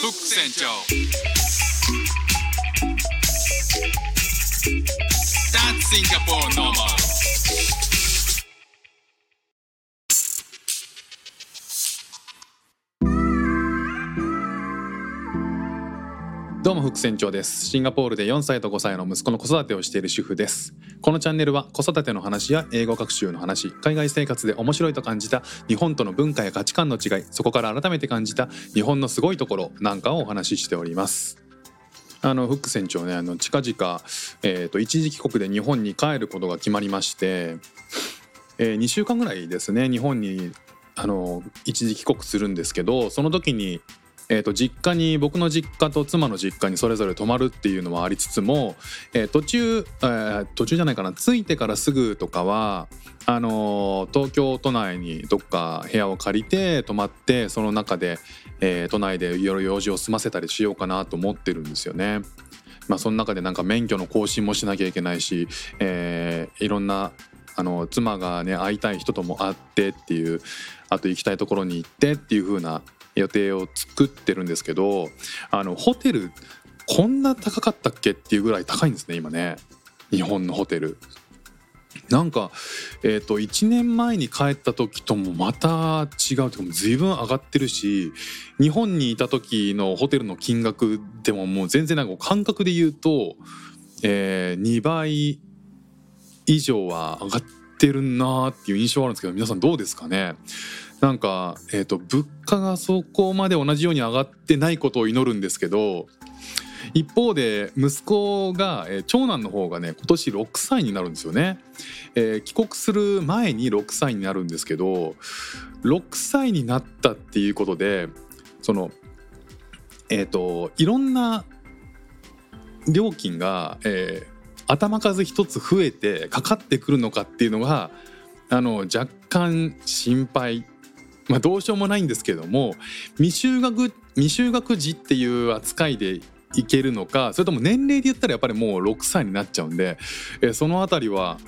フック船長。That's Singapore normal. どうも副船長です。シンガポールで4歳と5歳の息子の子育てをしている主婦です。このチャンネルは子育ての話や英語学習の話海外生活で面白いと感じた日本との文化や価値観の違いそこから改めて感じた日本のすごいところなんかをお話ししております。あのフック船長ねあの近々、えー、と一時帰国で日本に帰ることが決まりまして、え2週間ぐらいですね日本にあの一時帰国するんですけどその時にえー、と実家に僕の実家と妻の実家にそれぞれ泊まるっていうのはありつつも、えー途中、えー途中じゃないかな着いてからすぐとかはあのー東京都内にどっか部屋を借りて泊まってその中で、えー都内でいろいろ用事を済ませたりしようかなと思ってるんですよね。まあ、その中でなんか免許の更新もしなきゃいけないし、えーいろんなあの妻がね会いたい人とも会ってっていうあと行きたいところに行ってっていう風な予定を作ってるんですけどあのホテルこんな高かったっけっていうぐらい高いんですね今ね日本のホテル。なんか、えー、と1年前に帰った時ともまた違うというかも随分上がってるし日本にいた時のホテルの金額でももう全然なんか感覚で言うと、えー2倍以上は上がってるなーっていう印象はあるんですけど皆さんどうですかね？なんか、えー、と物価がそこまで同じように上がってないことを祈るんですけど一方で息子が、えー長男の方がね今年6歳になるんですよね、えー帰国する前に6歳になるんですけど6歳になったっていうことでそのえっ、といろんな料金が、えー頭数一つ増えてかかってくるのかっていうのがあの若干心配まあどうしようもないんですけども未就学未就学児っていう扱いでいけるのかそれとも年齢で言ったらやっぱりもう6歳になっちゃうんで、えーそのあたりは、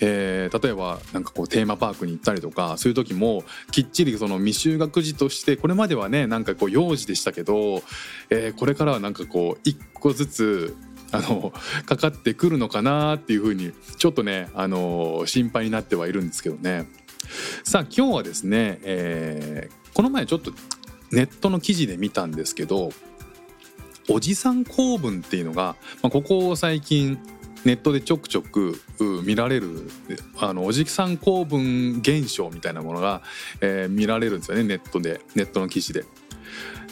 えー例えばなんかこうテーマパークに行ったりとかそういう時もきっちりその未就学児としてこれまではねなんかこう幼児でしたけど、えーこれからはなんかこう一個ずつあのかかってくるのかなっていうふうにちょっとね、あの心配になってはいるんですけどね。さあ今日はですね、えーこの前ちょっとネットの記事で見たんですけどおじさん構文っていうのが、まあ、ここ最近ネットでちょくちょく見られるあのおじさん構文現象みたいなものが、えー見られるんですよねネットでネットの記事で。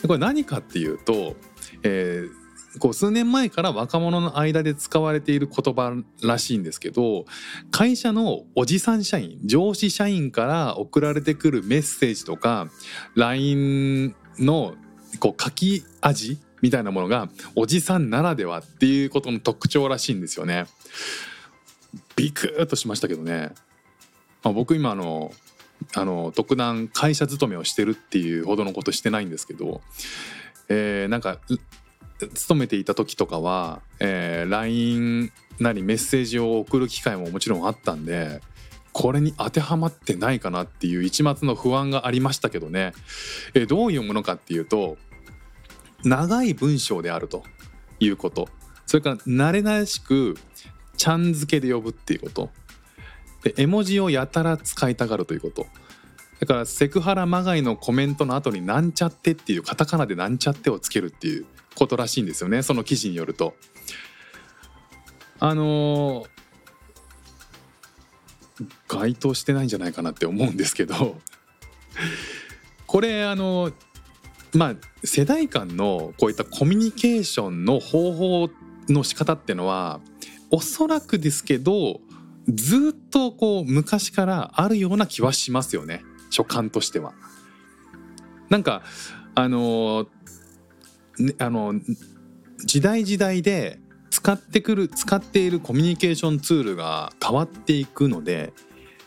でこれ何かっていうと、えーこう数年前から若者の間で使われている言葉らしいんですけど会社のおじさん社員上司社員から送られてくるメッセージとか LINE のこう書き味みたいなものがおじさんならではっていうことの特徴らしいんですよね。ビクッとしましたけどね、まあ、僕今あのあの特段会社勤めをしてるっていうほどのことしてないんですけど、えーなんか勤めていた時とかは、えー LINE なりメッセージを送る機会ももちろんあったんでこれに当てはまってないかなっていう一末の不安がありましたけどね、えーどういうものかっていうと長い文章であるということ。それから慣れ慣れしくちゃん付けで呼ぶっていうこと。で絵文字をやたら使いたがるということ。だからセクハラまがいのコメントの後になんちゃってっていうカタカナでなんちゃってをつけるっていう。ことらしいんですよねその記事によると。あの該当してないんじゃないかなって思うんですけどこれあのまあ世代間のこういったコミュニケーションの方法の仕方ってのはおそらくですけどずっとこう昔からあるような気はしますよね所感としては。なんかあのねあの時代時代で使ってくる使っているコミュニケーションツールが変わっていくので、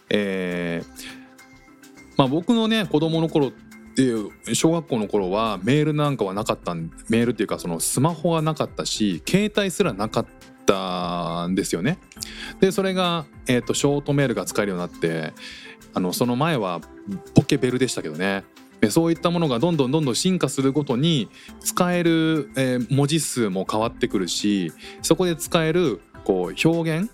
えーまあ、僕のね子供の頃っていう小学校の頃はメールなんかはなかったメールっていうかそのスマホはなかったし携帯すらなかったんですよね。でそれが、えー、とショートメールが使えるようになってあのその前はポケベルでしたけどねそういったものがどんどんどんどん進化するごとに使える、え文字数も変わってくるしそこで使えるこう表現、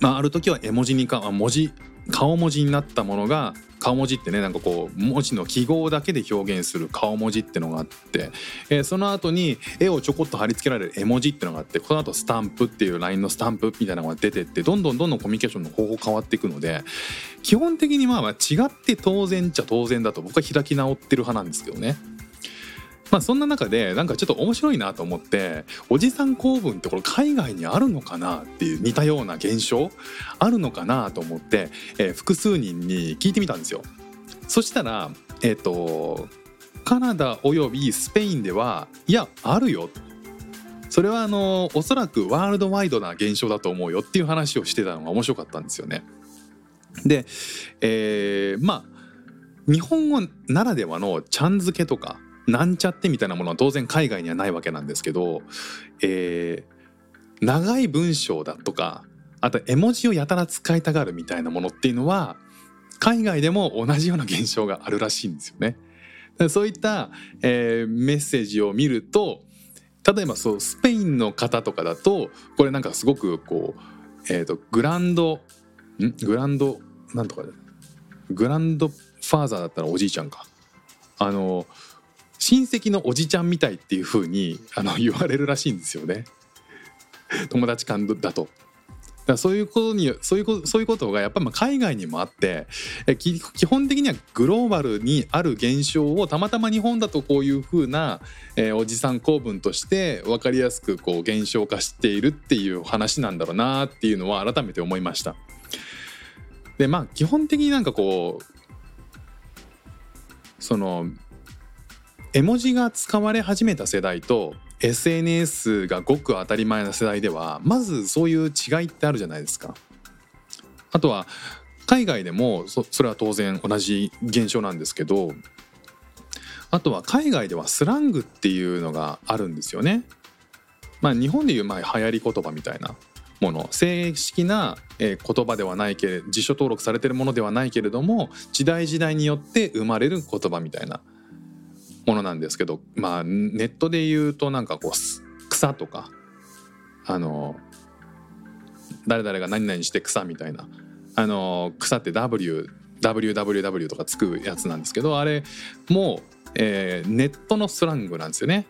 まあ、ある時は絵文字にか文字顔文字になったものが顔文字ってねなんかこう文字の記号だけで表現する顔文字ってのがあって、えーその後に絵をちょこっと貼り付けられる絵文字ってのがあってこの後スタンプっていう LINE のスタンプみたいなのが出てってどんどんどんどんコミュニケーションの方法変わっていくので基本的にまあまあ違って当然っちゃ当然だと僕は開き直ってる派なんですけどね。まあそんな中でなんかちょっと面白いなと思っておじさん構文ってこれ海外にあるのかなっていう似たような現象あるのかなと思って、えー複数人に聞いてみたんですよ。そしたらえっ、とカナダおよびスペインではいやあるよそれはあのおそらくワールドワイドな現象だと思うよっていう話をしてたのが面白かったんですよね。で、えーまあ日本語ならではのちゃん付けとかなんちゃってみたいなものは当然海外にはないわけなんですけど、えー長い文章だとかあと絵文字をやたら使いたがるみたいなものっていうのは海外でも同じような現象があるらしいんですよね。そういった、えーメッセージを見ると例えばそうスペインの方とかだとこれなんかすごくこう、えー、とグランドん？グランドなんとかグランドファーザーだったらおじいちゃんか。あの親戚のおじちゃんみたいっていう風にあの 言われるらしいんですよね友達間だと。だからそういうことにそういうことそういうことがやっぱりま海外にもあってえき基本的にはグローバルにある現象をたまたま日本だとこういう風な、えーおじさん構文として分かりやすくこう現象化しているっていう話なんだろうなっていうのは改めて思いました。でまあ基本的になんかこうその絵文字が使われ始めた世代と SNS がごく当たり前な世代ではまずそういう違いってあるじゃないですか。あとは海外でもそれは当然同じ現象なんですけどあとは海外ではスラングっていうのがあるんですよね。まあ、日本でいうまあ流行り言葉みたいなもの正式な言葉ではないけれ辞書登録されてるものではないけれども時代時代によって生まれる言葉みたいなものなんですけどまあネットで言うとなんかこう草とかあの誰々が何々して草みたいなあの草って W WWW とかつくやつなんですけどあれも、えーネットのスラングなんですよね。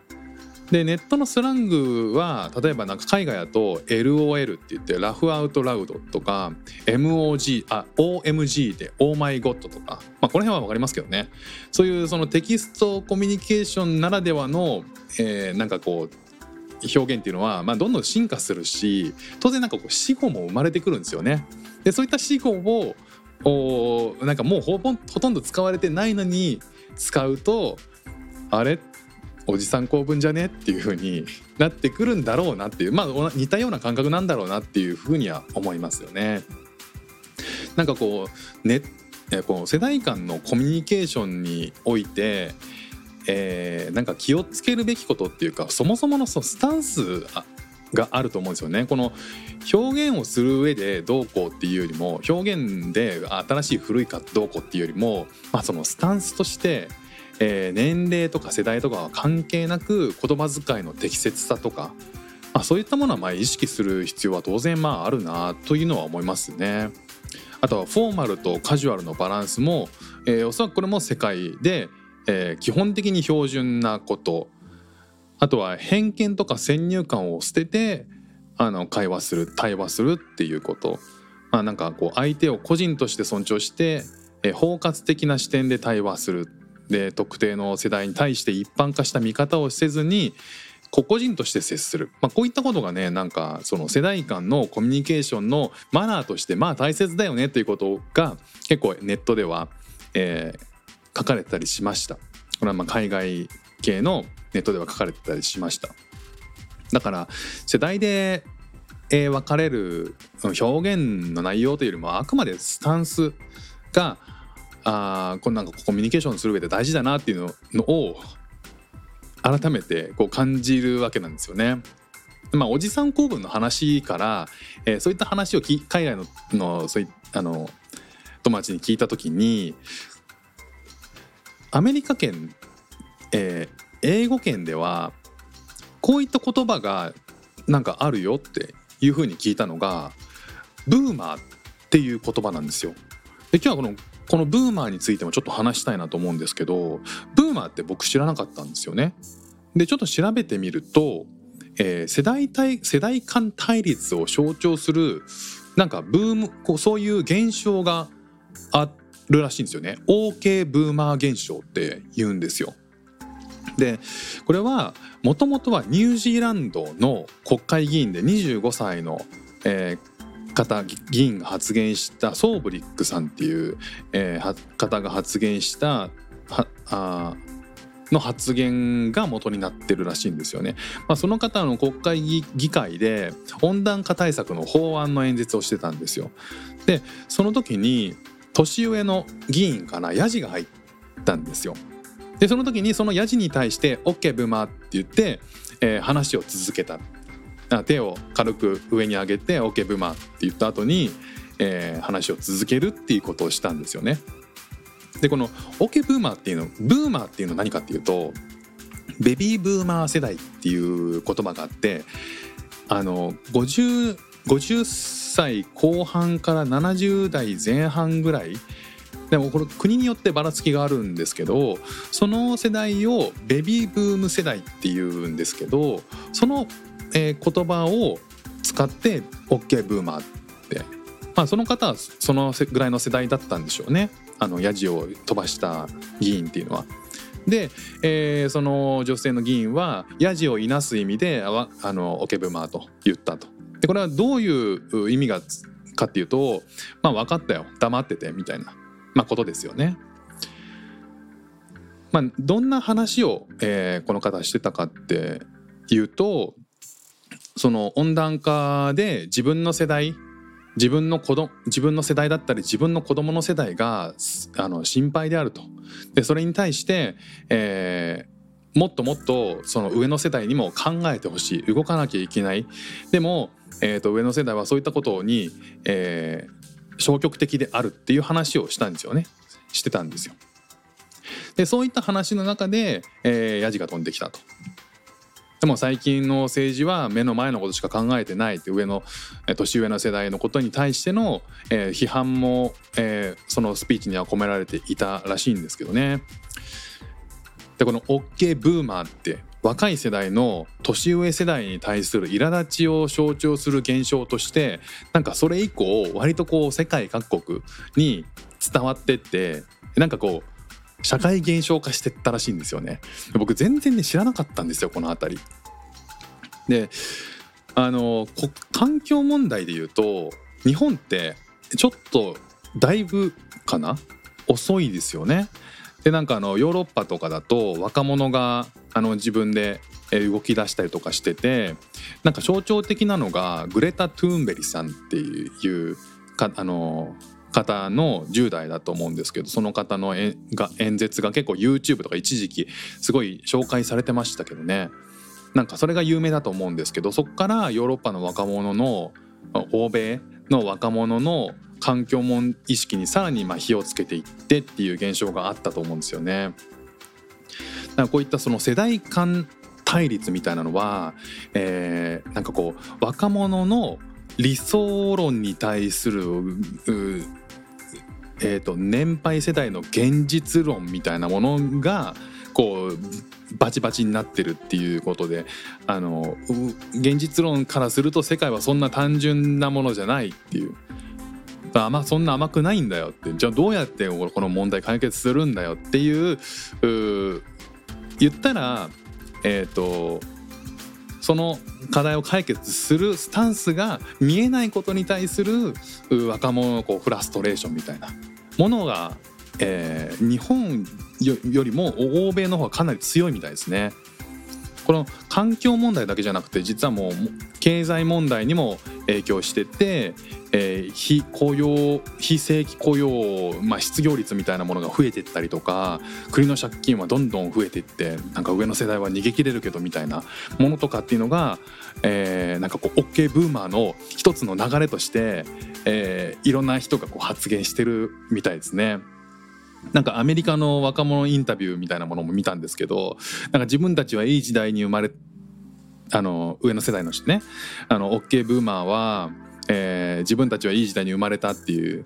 でネットのスラングは例えばなんか海外だと LOL って言ってラフアウトラウドとか MOG あ OMG で Oh my god とか、まあ、この辺は分かりますけどね。そういうそのテキストコミュニケーションならではの、えーなんかこう表現っていうのは、まあ、どんどん進化するし当然なんかこう死語も生まれてくるんですよね。でそういった死語をおなんかもうほぼほとんど使われてないのに使うとあれ？おじさん構文じゃね？っていう風になってくるんだろうなっていうまあ似たような感覚なんだろうなっていう風には思いますよね。なんかこうねえこう世代間のコミュニケーションにおいて、えーなんか気をつけるべきことっていうかそもそものそのスタンスがあると思うんですよね。この表現をする上でどうこうっていうよりも表現で新しい古いかどうこうっていうよりも、まあ、そのスタンスとして、えー年齢とか世代とかは関係なく言葉遣いの適切さとか、まあ、そういったものはま意識する必要は当然まああるなというのは思いますね。あとはフォーマルとカジュアルのバランスも、えーおそらくこれも世界で、えー基本的に標準なことあとは偏見とか先入観を捨ててあの会話する対話するっていうこと、まあ、なんかこう相手を個人として尊重して、えー包括的な視点で対話するで特定の世代に対して一般化した見方をせずに個々人として接する、まあ、こういったことがねなんかその世代間のコミュニケーションのマナーとしてまあ大切だよねということが結構ネットでは、えー書かれてたりしました。これはまあ海外系のネットでは書かれてたりしました。だから世代で、えー分かれる表現の内容というよりもあくまでスタンスがあこなんかコミュニケーションする上で大事だなっていうののを改めてこう感じるわけなんですよね。まあ、おじさん公文の話から、えーそういった話をき海外ののそういあの友達に聞いた時にアメリカ圏、えー英語圏ではこういった言葉がなんかあるよっていうふうに聞いたのがブーマーっていう言葉なんですよ。で今日はこのこのブーマーについてもちょっと話したいなと思うんですけどブーマーって僕知らなかったんですよね。でちょっと調べてみると、えー世代対世代間対立を象徴するなんかブームこうそういう現象があるらしいんですよね。OK ブーマー現象って言うんですよ。でこれはもともとはニュージーランドの国会議員で25歳の、えー方議員が発言したソーブリックさんっていう、えー方が発言したはあの発言が元になってるらしいんですよね。まあ、その方の国会議議会で温暖化対策の法案の演説をしてたんですよ。でその時に年上の議員からヤジが入ったんですよ。でその時にそのヤジに対して「OK ブーマ」って言って、えー話を続けたあ手を軽く上に上げて「OK ブーマー」って言った後に、えー話を続けるっていうことをしたんですよね。でこの OK ブーマーっていうのブーマーっていうのは何かっていうとベビーブーマー世代っていう言葉があってあの 50, 50歳後半から70代前半ぐらいでもこれ国によってばらつきがあるんですけどその世代をベビーブーム世代っていうんですけどその、えー言葉を使って OK ブーマーって、まあ、その方はそのぐらいの世代だったんでしょうねあのヤジを飛ばした議員っていうのは。で、えーその女性の議員はヤジをいなす意味であの OK ブーマーと言ったと。でこれはどういう意味がかっていうと「まあ分かったよ黙ってて」みたいな、まあ、ことですよね。まあ、どんな話を、えーこの方してたかっていうとその温暖化で自分の世代自分の子供自分の世代だったり自分の子供の世代があの心配であるとでそれに対して、えーもっともっとその上の世代にも考えてほしい動かなきゃいけないでも、えー、と上の世代はそういったことに、えー消極的であるっていう話をしたんですよねしてたんですよ。でそういった話の中で、えーヤジが飛んできたと。でも最近の政治は目の前のことしか考えてないって上の年上の世代のことに対しての、え批判も、えそのスピーチには込められていたらしいんですけどね。でこの OK ブーマーって若い世代の年上世代に対する苛立ちを象徴する現象としてなんかそれ以降割とこう世界各国に伝わってってなんかこう社会現象化してったらしいんですよね。僕全然ね知らなかったんですよこの辺り。であの環境問題で言うと日本ってちょっとだいぶかな？遅いですよね。でなんかあのヨーロッパとかだと若者があの自分で動き出したりとかしててなんか象徴的なのがグレタ・トゥーンベリさんっていうかあの方の10代だと思うんですけどその方の演が演説が結構 YouTube とか一時期すごい紹介されてましたけどねなんかそれが有名だと思うんですけどそこからヨーロッパの若者の欧米の若者の環境問意識にさらにまあ火をつけていってっていう現象があったと思うんですよね。だからこういったその世代間対立みたいなのは、えーなんかこう若者の理想論に対するえー、と年配世代の現実論みたいなものがこうバチバチになってるっていうことであの現実論からすると世界はそんな単純なものじゃないっていう。あまそんな甘くないんだよってじゃあどうやってこの問題解決するんだよっていうう言ったらえっ、とその課題を解決するスタンスが見えないことに対する若者のこうフラストレーションみたいなものが、えー日本よりも欧米の方がかなり強いみたいですね。この環境問題だけじゃなくて実はもう経済問題にも影響してて、えー非雇用非正規雇用、まあ、失業率みたいなものが増えていったりとか国の借金はどんどん増えていってなんか上の世代は逃げ切れるけどみたいなものとかっていうのが、えーなんかこう OK ブーマーの一つの流れとして、えーいろんな人がこう発言してるみたいですね。なんかアメリカの若者インタビューみたいなものも見たんですけどなんか自分たちはいい時代に生まれあの上の世代の人ねあの OK ブーマーは、えー自分たちはいい時代に生まれたっていう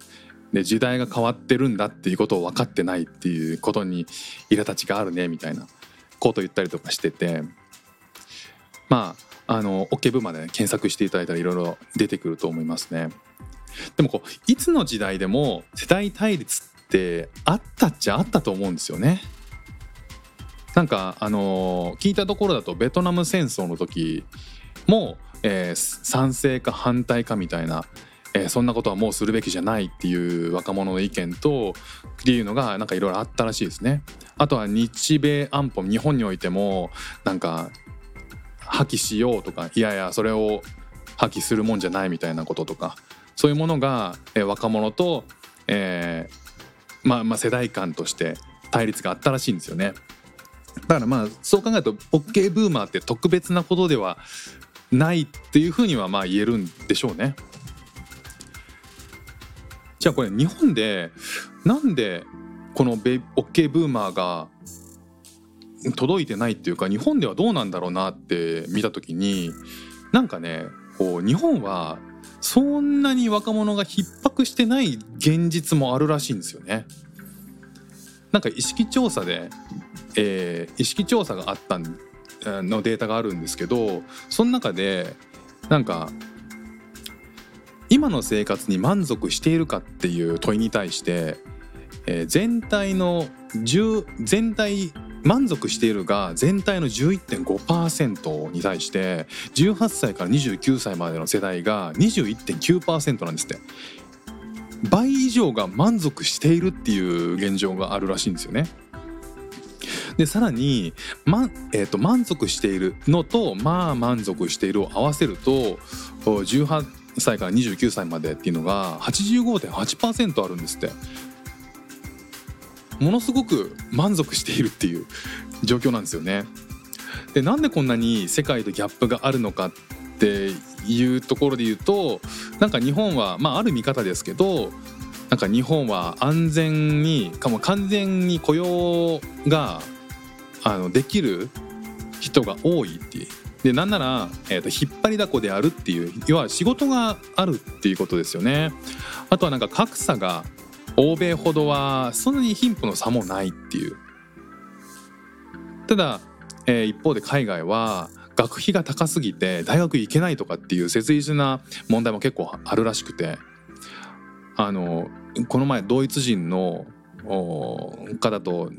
で時代が変わってるんだっていうことを分かってないっていうことに苛立ちがあるねみたいなことを言ったりとかしててまああの OK ブーマーで、ね、検索していただいたらいろいろ出てくると思いますね。でもこういつの時代でも世代対立ってあったっちゃあったと思うんですよね。なんかあの聞いたところだとベトナム戦争の時も、え賛成か反対かみたいな、えそんなことはもうするべきじゃないっていう若者の意見とっていうのがなんかいろいろあったらしいですね。あとは日米安保日本においてもなんか破棄しようとかいやいやそれを破棄するもんじゃないみたいなこととかそういうものが、え若者と、えーまあ、まあ世代間として対立があったらしいんですよね。だからまあそう考えると OK ブーマーって特別なことではないっていうふうにはまあ言えるんでしょうね。じゃあこれ日本でなんでこのベ OK ブーマーが届いてないっていうか日本ではどうなんだろうなって見た時になんかねこう日本はそんなに若者が逼迫してない現実もあるらしいんですよね。なんか意識調査で、えー意識調査があったんのデータがあるんですけどその中でなんか今の生活に満足しているかっていう問いに対して、えー全体の10全体満足しているが全体の11.5%に対して18歳から29歳までの世代が21.9%なんですって倍以上が満足しているっていう現状があるらしいんですよね。でさらに、まえー、と満足しているのとまあ満足しているを合わせると18歳から29歳までっていうのが85.8%あるんですってものすごく満足しているっていう状況なんですよね。でなんでこんなに世界とギャップがあるのかっていうところで言うとなんか日本はまあある見方ですけどなんか日本は安全にかも完全に雇用があのできる人が多いっていうでなんなら、えー、と引っ張りだこであるっていう要は仕事があるっていうことですよね。あとはなんか格差が欧米ほどはそんなに貧富の差もないっていう。ただ、えー一方で海外は学費が高すぎて大学行けないとかっていう切実な問題も結構あるらしくてあのこの前ドイツ人の方と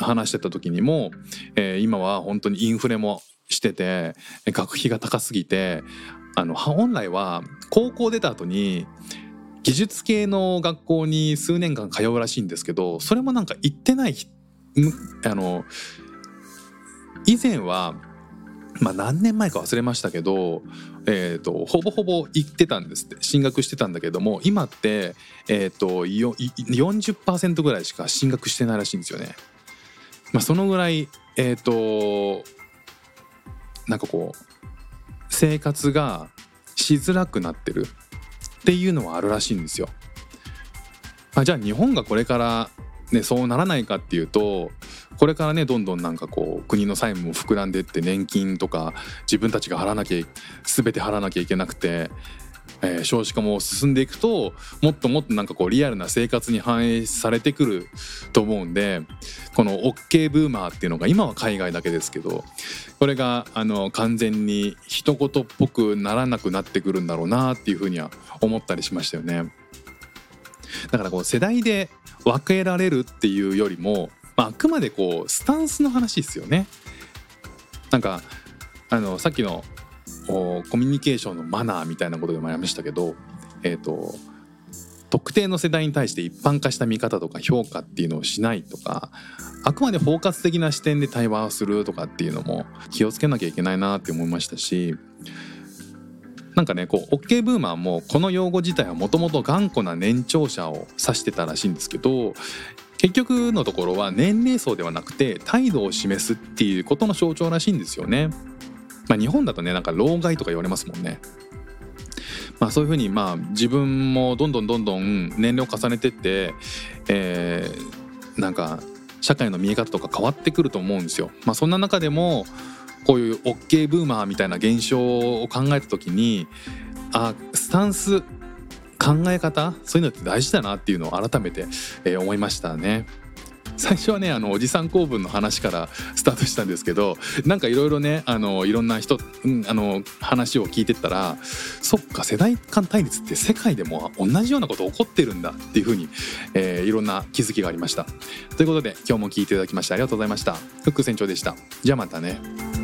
話してた時にも、えー今は本当にインフレもしてて学費が高すぎてあの本来は高校出た後に技術系の学校に数年間通うらしいんですけどそれもなんか行ってないあの以前はまあ何年前か忘れましたけど、えー、とほぼほぼ行ってたんですって進学してたんだけども今って、えー、とよ40%ぐらいしか進学してないらしいんですよね。まあ、そのぐらいえっ、となんかこう生活がしづらくなってるっていうのはあるらしいんですよ。あじゃあ日本がこれから、ね、そうならないかっていうとこれからねどんどんなんかこう国の債務も膨らんでって年金とか自分たちが払わなきゃ全て払わなきゃいけなくて、えー少子化も進んでいくともっともっとなんかこうリアルな生活に反映されてくると思うんでこの OK ブーマーっていうのが今は海外だけですけどこれがあの完全に一言っぽくならなくなってくるんだろうなっていうふうには思ったりしましたよね。だからこう世代で分けられるっていうよりも、まあ、あくまでこうスタンスの話ですよね。なんかあのさっきのコミュニケーションのマナーみたいなことでもありましたけど、えー、と特定の世代に対して一般化した見方とか評価っていうのをしないとかあくまで包括的な視点で対話をするとかっていうのも気をつけなきゃいけないなって思いましたしなんかねこう OK ブーマーもこの用語自体はもともと頑固な年長者を指してたらしいんですけど結局のところは年齢層ではなくて態度を示すっていうことの象徴らしいんですよね。まあ、日本だとねなんか老害とか言われますもんね。まあ、そういうふうにまあ自分もどんどんどんどん年齢を重ねてって、えーなんか社会の見え方とか変わってくると思うんですよ。まあ、そんな中でもこういう OK ブーマーみたいな現象を考えた時にあスタンス考え方そういうのって大事だなっていうのを改めて、えー思いましたね。最初はねあのおじさん公文の話からスタートしたんですけどなんかいろいろねあのいろんな人、うん、あの話を聞いてったらそっか世代間対立って世界でも同じようなこと起こってるんだっていうふうに、えーいろんな気づきがありました。ということで今日も聞いていただきましてありがとうございました。フック船長でした。じゃあまたね。